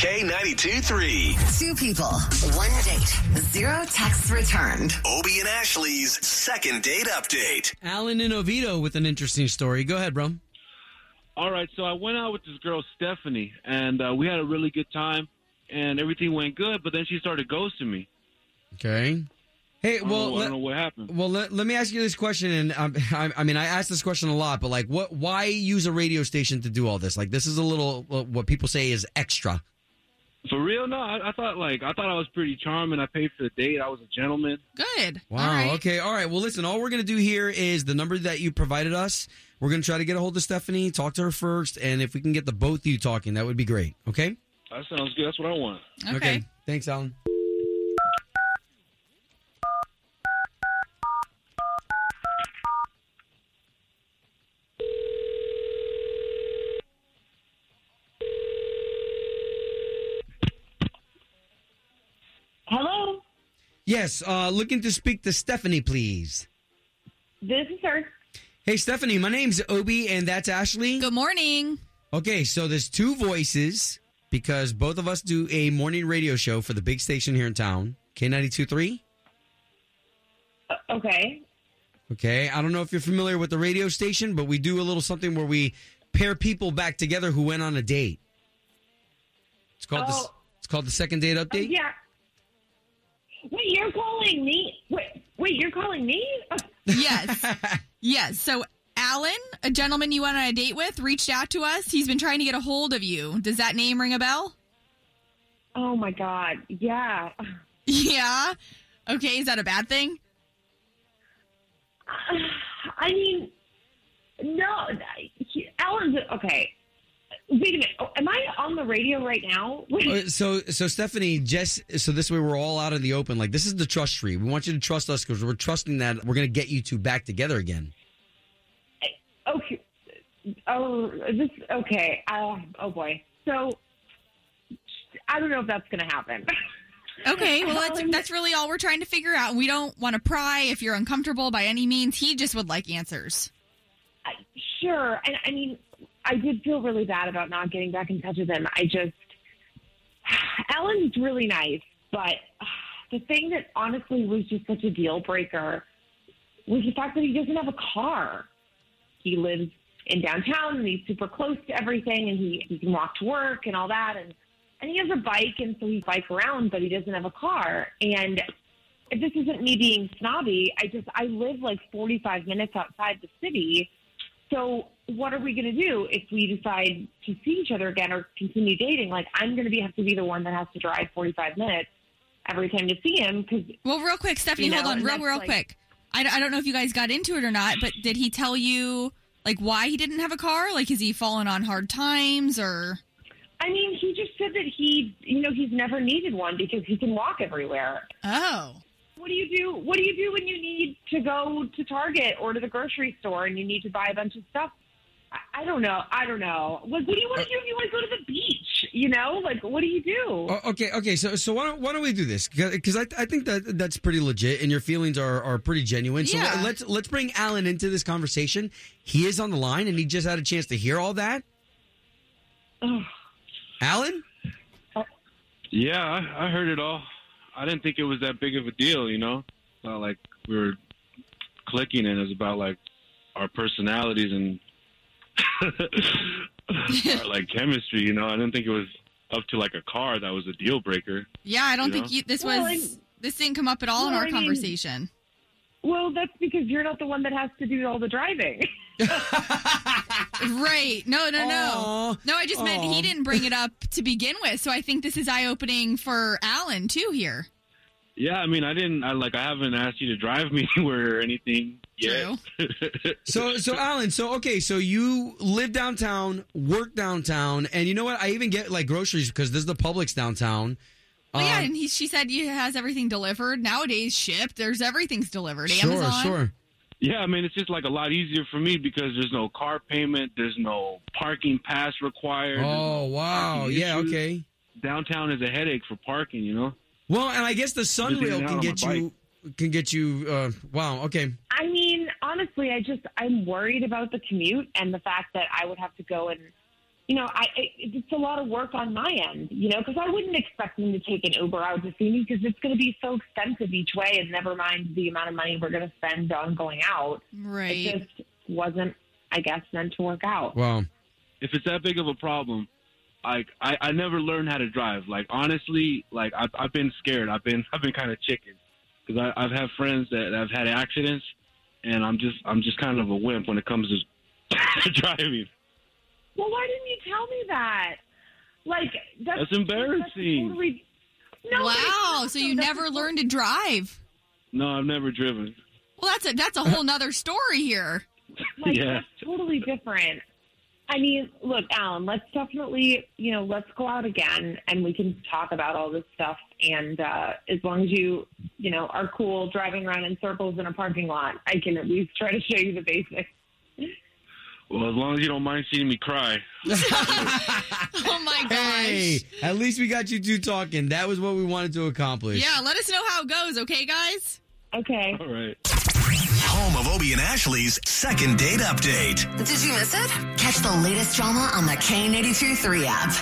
K92 3. Two people, one date, zero texts returned. Obie and Ashley's second date update. Alan in Oviedo with an interesting story. Go ahead, bro. All right, so I went out with this girl Stephanie, and uh, we had a really good time, and everything went good. But then she started ghosting me. Okay. Hey, I don't, well, know, I don't know what happened. well, let, let me ask you this question, and um, I, I mean, I ask this question a lot, but like, what? Why use a radio station to do all this? Like, this is a little uh, what people say is extra. For real? No, I, I thought like I thought I was pretty charming. I paid for the date. I was a gentleman. Good. Wow. All right. Okay. All right. Well, listen. All we're gonna do here is the number that you provided us. We're gonna try to get a hold of Stephanie, talk to her first, and if we can get the both of you talking, that would be great. Okay. That sounds good. That's what I want. Okay. Thanks, Alan. Yes. Uh, looking to speak to Stephanie, please. this is her. Hey, Stephanie. My name's Obie, and that's Ashley. Good morning. Okay, so there's two voices because both of us do a morning radio show for the big station here in town, K92.3. Uh, okay. Okay, I don't know if you're familiar with the radio station, but we do a little something where we pair people back together who went on a date. It's called the, Oh. it's called the second date Uh, update. yeah. Wait, you're calling me? Wait, wait, you're calling me? Yes. yes. So, Alan, a gentleman you went on a date with, reached out to us. He's been trying to get a hold of you. Does that name ring a bell? Oh my God. Yeah. Yeah. Okay. Is that a bad thing? Uh, I mean, no. Alan's okay. Wait a minute. Oh, Am I on the radio right now? Wait. Uh, So, so Stephanie, just so this way we're all out in the open. Like this is the trust tree. We want you to trust us because we're trusting that we're going to get you two back together again. Okay. Oh, this. Okay. Uh, oh boy. So, I don't know if that's going to happen. Okay. Well, that's, that's really all we're trying to figure out. We don't want to pry if you're uncomfortable by any means. He just would like answers. I- sure. And I mean, I did feel really bad about not getting back in touch with him. I just, Ellen's really nice, but uh, the thing that honestly was just such a deal breaker was the fact that he doesn't have a car. He lives in downtown and he's super close to everything and he, he can walk to work and all that. And, and he has a bike and so he bike around, but he doesn't have a car. And if this isn't me being snobby. I just, I live like 45 minutes outside the city. So what are we going to do if we decide to see each other again or continue dating? Like I'm going to be have to be the one that has to drive 45 minutes every time to see him because Well, real quick, Stephanie, You know, hold on, real, real like- quick. I, I don't know if you guys got into it or not, but did he tell you like why he didn't have a car? Like, has he fallen on hard times or? I mean he just said that he you know he's never needed one because he can walk everywhere. Oh, What do you do? What do you do when you need to go to Target or to the grocery store and you need to buy a bunch of stuff? I, I don't know. I don't know. Like, what do you want to uh, do if you want to go to the beach? You know, like, what do you do? Oh, okay, okay. So, so why don't why don't we do this? Because I, I think that that's pretty legit, and your feelings are, are pretty genuine. So Yeah. let's let's bring Alan into this conversation. He is on the line, and he just had a chance to hear all that. Alan, Yeah, I, I heard it all. I didn't think it was that big of a deal. You know, It's not like we were clicking, and it's about like our personalities and our like chemistry. You know, I didn't think it was up to like a car that was a deal breaker. yeah. I don't You think you, this Well, was this didn't come up at all in our I mean- conversation. Well, that's because you're not the one that has to do all the driving. right? No, no, no, Aw. no. I just meant he didn't bring it up to begin with. So I think this is eye opening for Alan too here. Yeah, I mean, I didn't. I like. I haven't asked you to drive me anywhere or anything yet. So, so Alan, so okay, so you live downtown, work downtown, and you know what? I even get like groceries because there's the Publix downtown. Well, yeah, Um, and he, she said he has everything delivered nowadays. Shipped. There's everything's delivered. sure, Amazon. sure. Yeah, I mean, it's just like a lot easier for me because there's no car payment, there's no parking pass required. Oh no wow, yeah, issues. okay. Downtown is a headache for parking, you know. Well, and I guess the Just in SunRail can get my you can get you. Uh, wow, okay. I mean, honestly, I just I'm worried about the commute and the fact that I would have to go and, you know, I it, it's a lot of work on my end, you know, because I wouldn't expect them to take an Uber out to see me because it's going to be so expensive each way, and never mind the amount of money we're going to spend on going out. Right. It just wasn't, I guess, meant to work out. Wow. If it's that big of a problem, like I, I never learned how to drive. Like honestly, like I've, I've been scared. I've been I've been kind of chicken because I've had friends that have had accidents, and I'm just I'm just kind of a wimp when it comes to driving. Well, why didn't you tell me that? Like that's, That's embarrassing. that's totally- no, wow. So you never a- learned to drive. No, I've never driven. Well, that's a that's a whole nother story here. Like, Yeah. that's totally different. I mean, look, Alan, let's definitely, you know, let's go out again and we can talk about all this stuff. And uh, as long as you, you know, are cool driving around in circles in a parking lot, I can at least try to show you the basics. Well, as long as you don't mind seeing me cry. Oh my gosh. Hey, at least we got you two talking. That was what we wanted to accomplish. Yeah, let us know how it goes, okay, guys? Okay. All right. Home of Obie and Ashley's second date update. Did you miss it? Catch the latest drama on the K92 3 app.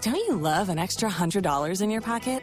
Don't you love an extra $100 in your pocket?